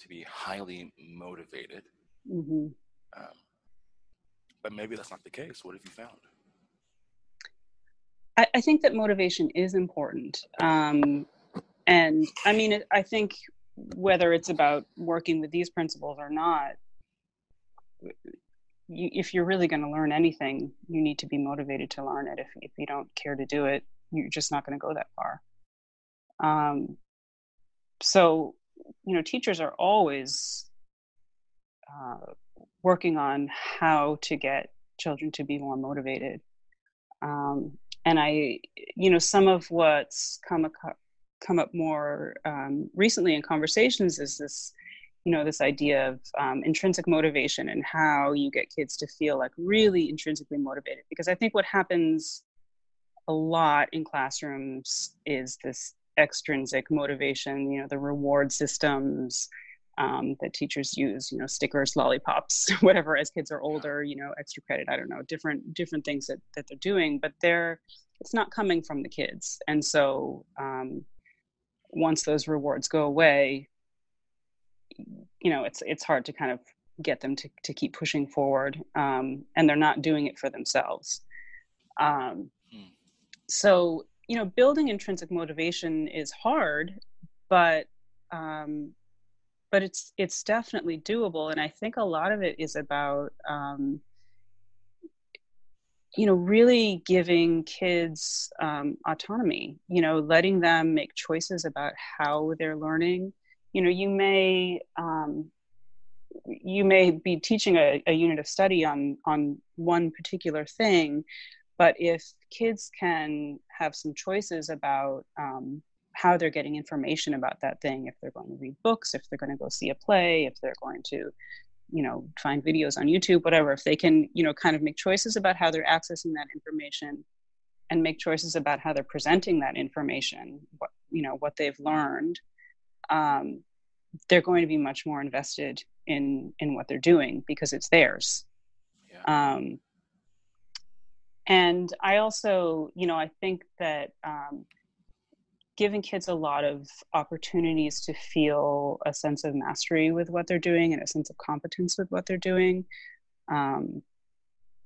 A: to be highly motivated.
B: mm-hmm.
A: Um, but maybe that's not the case. What have you found?
B: I, I think that motivation is important. Um, and I mean, I think whether it's about working with these principles or not, you, if you're really going to learn anything, you need to be motivated to learn it. If, if you don't care to do it, you're just not going to go that far. Um, so, you know, teachers are always uh, working on how to get children to be more motivated. Um, and I, you know, some of what's come ac- come up more um, recently in conversations is this, you know, this idea of um, intrinsic motivation and how you get kids to feel like really intrinsically motivated. Because I think what happens a lot in classrooms is this extrinsic motivation, you know, the reward systems um, that teachers use, you know, stickers, lollipops, whatever. As kids are older, you know, extra credit, I don't know, different different things that that they're doing, but they're it's not coming from the kids, and so um, once those rewards go away, you know, it's it's hard to kind of get them to to keep pushing forward, um, and they're not doing it for themselves. Um,
A: Hmm.
B: so you know, building intrinsic motivation is hard, but um, but it's it's definitely doable and i think a lot of it is about um, you know really giving kids um, autonomy you know letting them make choices about how they're learning. You know you may um, you may be teaching a, a unit of study on on one particular thing but if kids can have some choices about um, how they're getting information about that thing if they're going to read books if they're going to go see a play if they're going to you know find videos on youtube whatever if they can you know kind of make choices about how they're accessing that information and make choices about how they're presenting that information what you know what they've learned um, they're going to be much more invested in in what they're doing because it's theirs yeah. um, and i also you know i think that um, giving kids a lot of opportunities to feel a sense of mastery with what they're doing and a sense of competence with what they're doing um,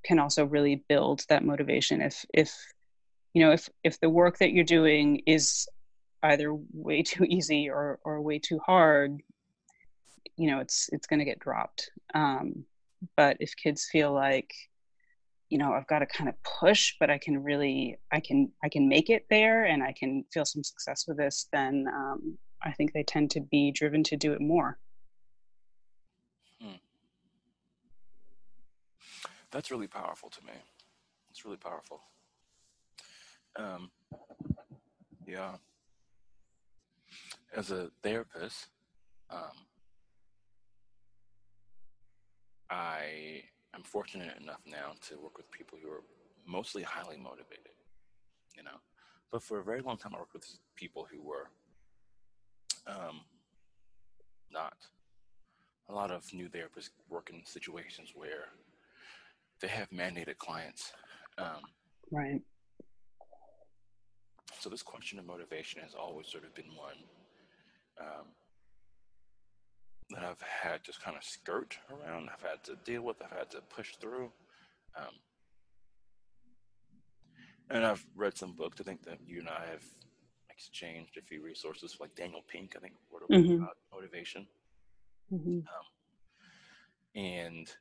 B: can also really build that motivation. If if you know if if the work that you're doing is either way too easy or or way too hard you know it's it's going to get dropped. Um, but if kids feel like you know i've got to kind of push but i can really i can i can make it there and i can feel some success with this then um, i think they tend to be driven to do it more. Hmm.
A: that's really powerful to me. It's really powerful. Um, yeah. As a therapist um, i I'm fortunate enough now to work with people who are mostly highly motivated, you know. But for a very long time, I worked with people who were um, not. A lot of new therapists work in situations where they have mandated clients. Um,
B: right.
A: So this question of motivation has always sort of been one um, that I've had just kind of skirt around, I've had to deal with, I've had to push through. Um, and I've read some books. I think that you and I have exchanged a few resources, like Daniel Pink, I think, wrote a mm-hmm. about motivation. Mm-hmm. Um, and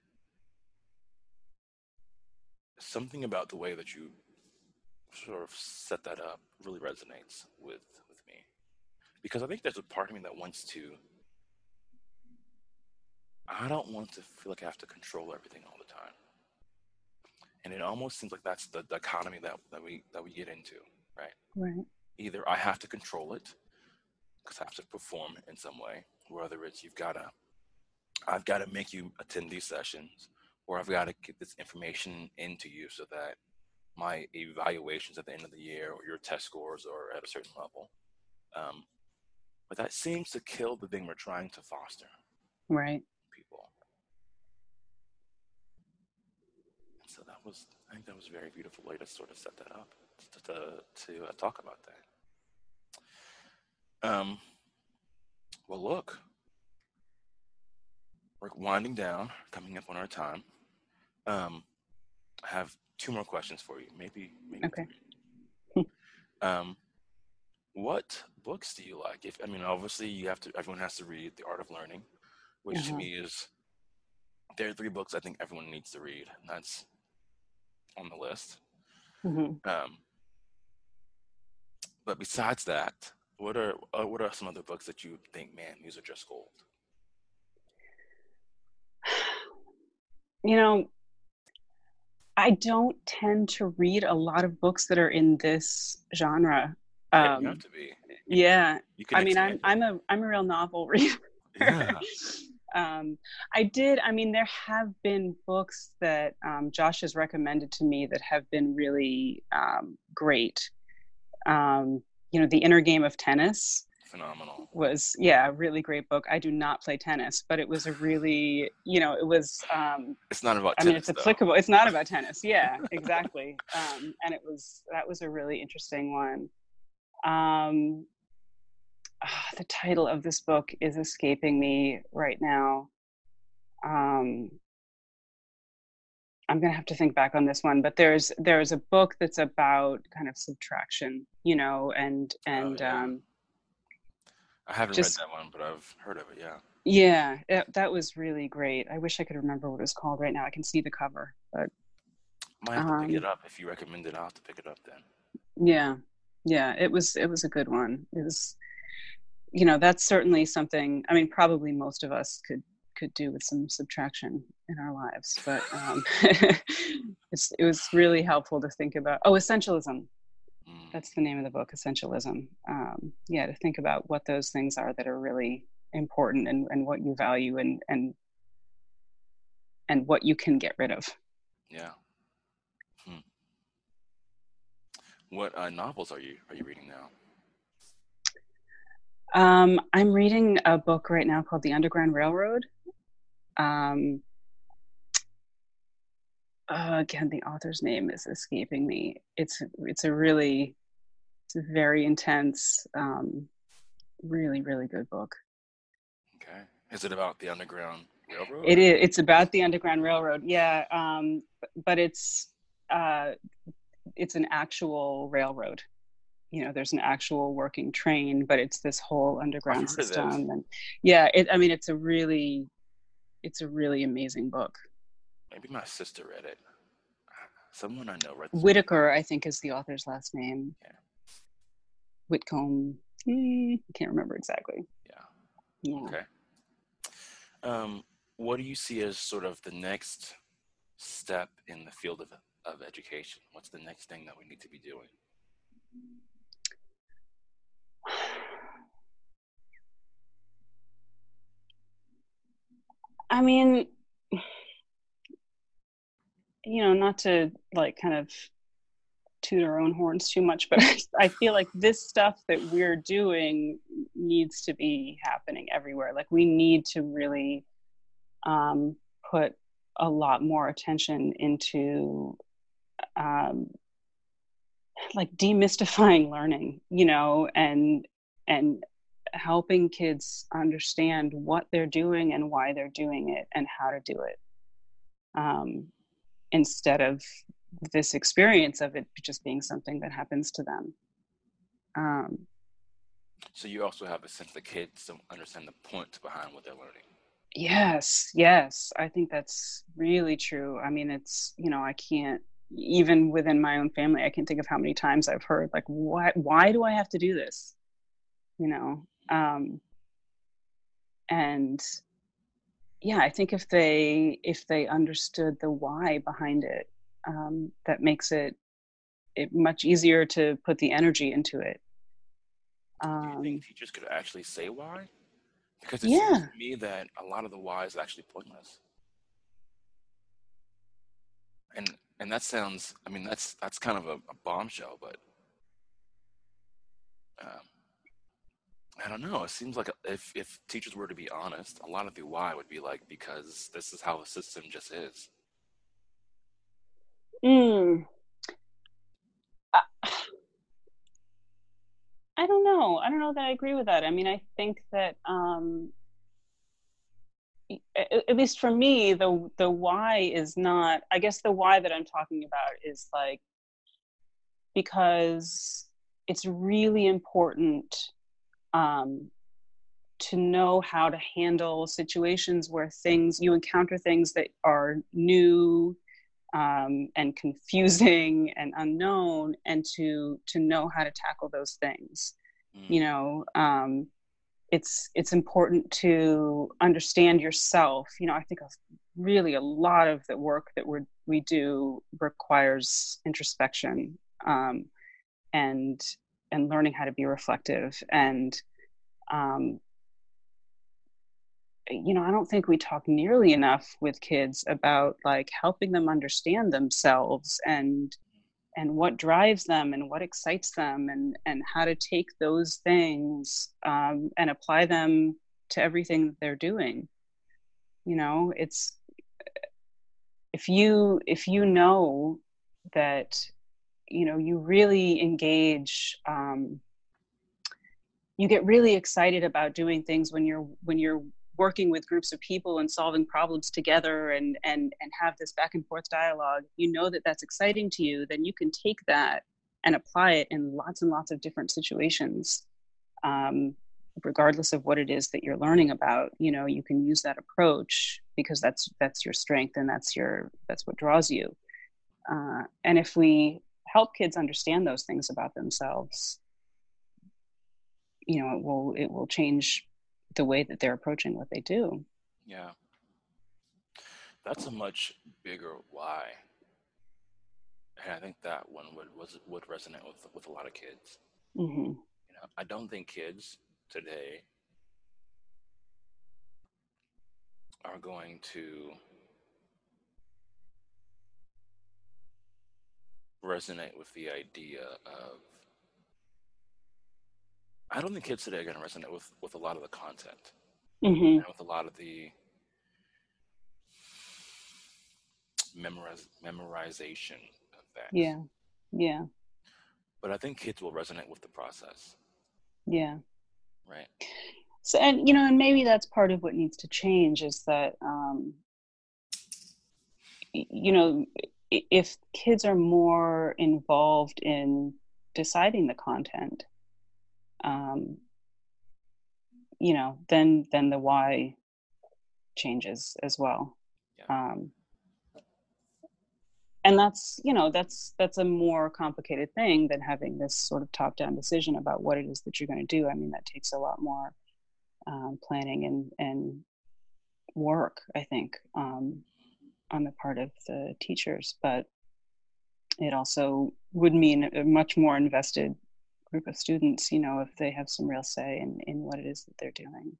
A: something about the way that you sort of set that up really resonates with with me because I think there's a part of me that wants to I don't want to feel like I have to control everything all the time. And it almost seems like that's the dichotomy that, that we that we get into, right?
B: Right.
A: Either I have to control it because I have to perform in some way, whether it's you've got to, I've got to make you attend these sessions, or I've got to get this information into you so that my evaluations at the end of the year or your test scores are at a certain level. Um, but that seems to kill the thing we're trying to foster.
B: Right.
A: So that was, I think that was a very beautiful way to sort of set that up to, to, to uh, talk about that. Um, well, look, we're winding down, coming up on our time. Um, I have two more questions for you, maybe. maybe
B: okay.
A: um, what books do you like? If I mean, obviously, you have to. Everyone has to read The Art of Learning, which uh-huh. to me is there are three books I think everyone needs to read. And that's on the list. Mm-hmm. Um, but besides that, what are uh, what are some other books that you think, man, these are just gold?
B: You know, I don't tend to read a lot of books that are in this genre.
A: Um, you have to be.
B: Yeah, I mean, I'm I'm a I'm a real novel reader. Yeah. Um, I did. I mean, there have been books that um, Josh has recommended to me that have been really um, great. Um, you know, The Inner Game of Tennis.
A: Phenomenal.
B: Was yeah, a really great book. I do not play tennis, but it was a really, you know, it was. Um,
A: it's not about.
B: I
A: tennis,
B: mean, it's applicable. It's not about tennis. Yeah, exactly. Um, and it was that was a really interesting one. Um, oh, the title of this book is escaping me right now. Um, I'm gonna have to think back on this one, but there's there's a book that's about kind of subtraction, you know, and oh, and oh, yeah. um,
A: I haven't just, read that one, but I've heard of it. Yeah.
B: Yeah, it, that was really great. I wish I could remember what it was called right now. I can see the cover, but
A: might have to um, pick it up if you recommend it. I'll have to pick it up then.
B: Yeah, yeah, it was it was a good one. It was you know that's certainly something i mean probably most of us could could do with some subtraction in our lives but um, it was really helpful to think about oh essentialism. Mm. that's the name of the book essentialism. Um, yeah to think about what those things are that are really important and, and what you value and and and what you can get rid of.
A: Yeah. Hmm. what uh, novels are you are you reading now
B: um, I'm reading a book right now called The Underground Railroad. um, uh, again, the author's name is escaping me. It's it's a really it's a very intense, um, really really good book.
A: Okay, is it about the underground railroad?
B: It is. It's about the underground railroad. Yeah, um, but it's uh, it's an actual railroad. You know, there's an actual working train, but it's this whole underground system. And yeah, it. I mean, it's a really, it's a really amazing book.
A: Maybe my sister read it. Someone I know read.
B: Whitaker, I think, is the author's last name. Yeah. Whitcomb. Hmm, I can't remember exactly.
A: Yeah. Yeah. Okay. Um, what do you see as sort of the next step in the field of of education? What's the next thing that we need to be doing?
B: I mean, you know, not to like kind of toot our own horns too much, but I feel like this stuff that we're doing needs to be happening everywhere. Like we need to really um, put a lot more attention into um, like demystifying learning, you know, and and helping kids understand what they're doing and why they're doing it and how to do it. Um, instead of this experience of it just being something that happens to them. Um,
A: so you also have a sense that kids understand the point behind what they're learning.
B: Yes, yes, I think that's really true. I mean, it's you know I can't even within my own family I can't think of how many times I've heard like why why do I have to do this, you know, um, and yeah i think if they if they understood the why behind it um, that makes it it much easier to put the energy into it.
A: Um, do you think um, teachers could actually say why? Because it yeah. seems to me that a lot of the why is actually pointless. And and that sounds i mean that's that's kind of a, a bombshell but um, I don't know. It seems like if if teachers were to be honest, a lot of the why would be like because this is how the system just is.
B: Mm. I, I don't know. I don't know that I agree with that. I mean, I think that um, at least for me, the the why is not. I guess the why that I'm talking about is like because it's really important um, to know how to handle situations where things you encounter things that are new um, and confusing and unknown and to to know how to tackle those things mm. you know um, it's it's important to understand yourself you know i think really a lot of the work that we we do requires introspection um, and and learning how to be reflective. And um, you know i don't think we talk nearly enough with kids about like helping them understand themselves and and what drives them and what excites them and and how to take those things um, and apply them to everything that they're doing. You know it's if you if you know that you know you really engage um, you get really excited about doing things when you're when you're working with groups of people and solving problems together and and and have this back and forth dialogue. You know that that's exciting to you then you can take that and apply it in lots and lots of different situations um, regardless of what it is that you're learning about. You know you can use that approach because that's that's your strength and that's your that's what draws you. Uh, and if we help kids understand those things about themselves you know it will it will change the way that they're approaching what they do.
A: Yeah. That's a much bigger why. And i think that one would was would resonate with with a lot of kids. Mm-hmm. you know i don't think kids today are going to resonate with the idea of I don't think kids today are going to resonate with with a lot of the content, mm-hmm. and with a lot of the memorize, memorization of that.
B: Yeah. Yeah.
A: But I think kids will resonate with the process.
B: Yeah.
A: Right.
B: So, and you know, and maybe that's part of what needs to change is that, um, you know, if kids are more involved in deciding the content, um, you know, then then the why changes as well. Yeah. Um, and that's you know that's that's a more complicated thing than having this sort of top down decision about what it is that you're going to do. I mean, that takes a lot more um, planning and and work, I think, um, on the part of the teachers, but it also would mean a much more invested group of students, you know, if they have some real say in, in what it is that they're doing.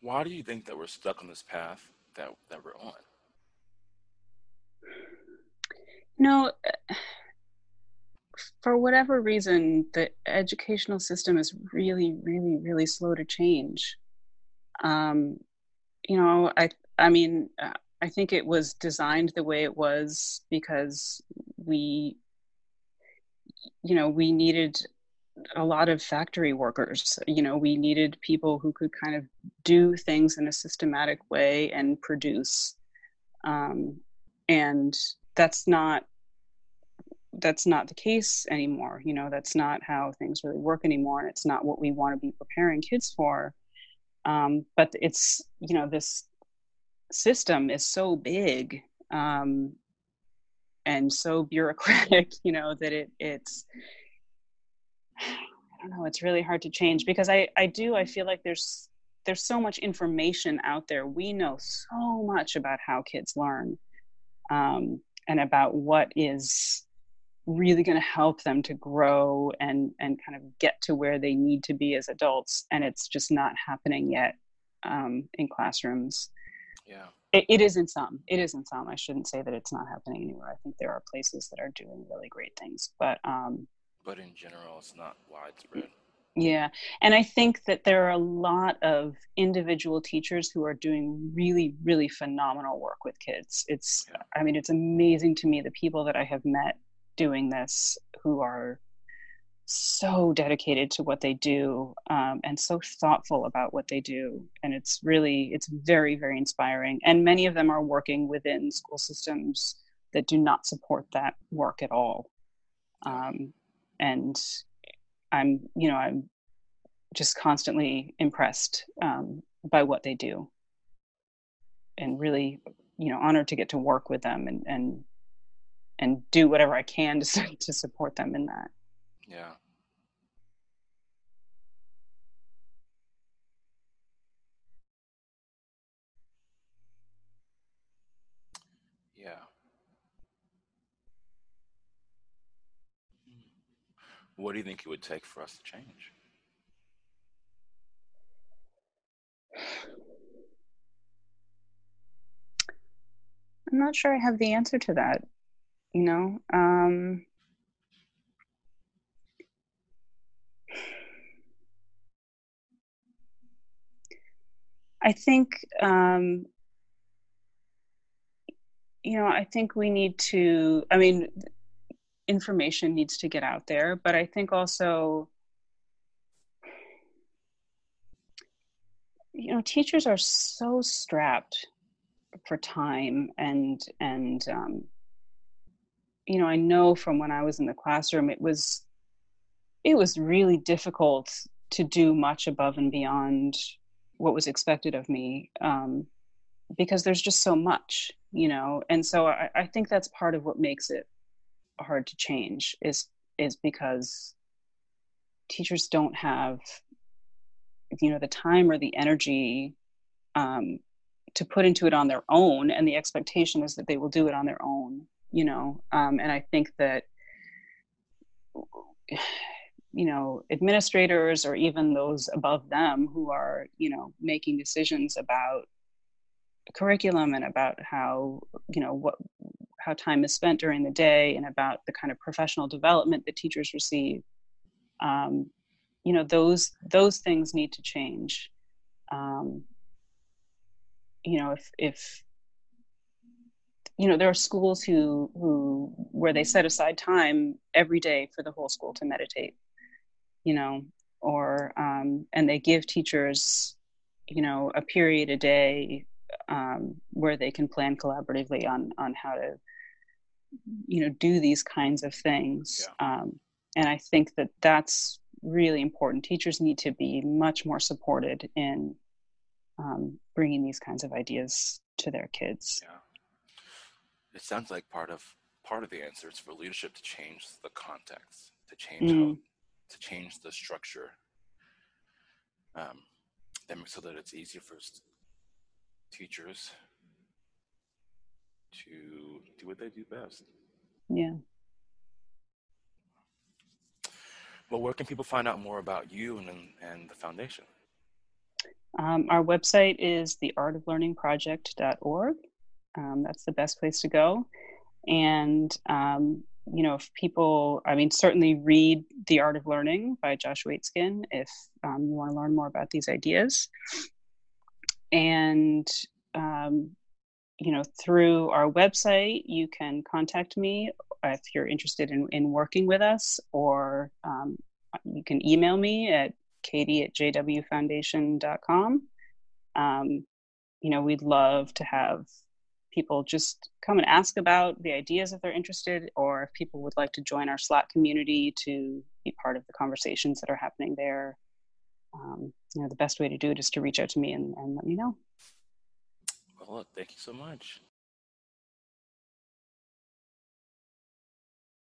A: Why do you think that we're stuck on this path that, that we're on?
B: No, for whatever reason, the educational system is really, really, really slow to change. Um, you know, I, I mean, uh, I think it was designed the way it was because we, you know, we needed a lot of factory workers. You know, we needed people who could kind of do things in a systematic way and produce. Um, and that's not that's not the case anymore. You know, that's not how things really work anymore, and it's not what we want to be preparing kids for. Um, but it's you know this system is so big um, and so bureaucratic, you know, that it it's I don't know, it's really hard to change because I I do I feel like there's there's so much information out there. We know so much about how kids learn um, and about what is really going to help them to grow and and kind of get to where they need to be as adults and it's just not happening yet um, in classrooms
A: yeah.
B: It, it is in some it is in some. I shouldn't say that it's not happening anywhere. I think there are places that are doing really great things but um
A: but in general it's not widespread.
B: Yeah. And i think that there are a lot of individual teachers who are doing really really phenomenal work with kids. It's yeah. i mean it's amazing to me the people that i have met doing this who are so dedicated to what they do um, and so thoughtful about what they do and it's really it's very very inspiring and many of them are working within school systems that do not support that work at all. Um, and i'm you know i'm just constantly impressed um, by what they do. And really you know honored to get to work with them and and and do whatever I can to to support them in that.
A: Yeah. Yeah. What do you think it would take for us to change?
B: I'm not sure I have the answer to that you know um, i think um, you know i think we need to i mean information needs to get out there but i think also you know teachers are so strapped for time and and um, you know, I know from when I was in the classroom, it was it was really difficult to do much above and beyond what was expected of me um, because there's just so much, you know. And so I, I think that's part of what makes it hard to change is is because teachers don't have you know the time or the energy um, to put into it on their own and the expectation is that they will do it on their own you know um, and i think that you know administrators or even those above them who are you know making decisions about curriculum and about how you know what how time is spent during the day and about the kind of professional development that teachers receive um, you know those those things need to change. Um, you know if if you know there are schools who who where they set aside time every day for the whole school to meditate you know or um, and they give teachers you know a period a day um, where they can plan collaboratively on on how to you know do these kinds of things yeah. um, and i think that that's really important teachers need to be much more supported in um, bringing these kinds of ideas to their kids
A: yeah it sounds like part of part of the answer is for leadership to change the context to change mm. how to change the structure um, so that it's easier for teachers to do what they do best.
B: Yeah.
A: Well, where can people find out more about you and and the foundation?
B: Um, our website is theartoflearningproject.org. Um, that's the best place to go. And um, you know, if people, I mean, certainly read The Art of Learning by Josh Waitzkin if um, you want to learn more about these ideas. And, um, you know, through our website, you can contact me if you're interested in, in working with us, or um, you can email me at katy at jwfoundation.com. Um, you know, we'd love to have people just come and ask about the ideas if they're interested, or if people would like to join our Slack community to be part of the conversations that are happening there. Um, you know, the best way to do it is to reach out to me and, and let me know.
A: Well, look, thank you so much.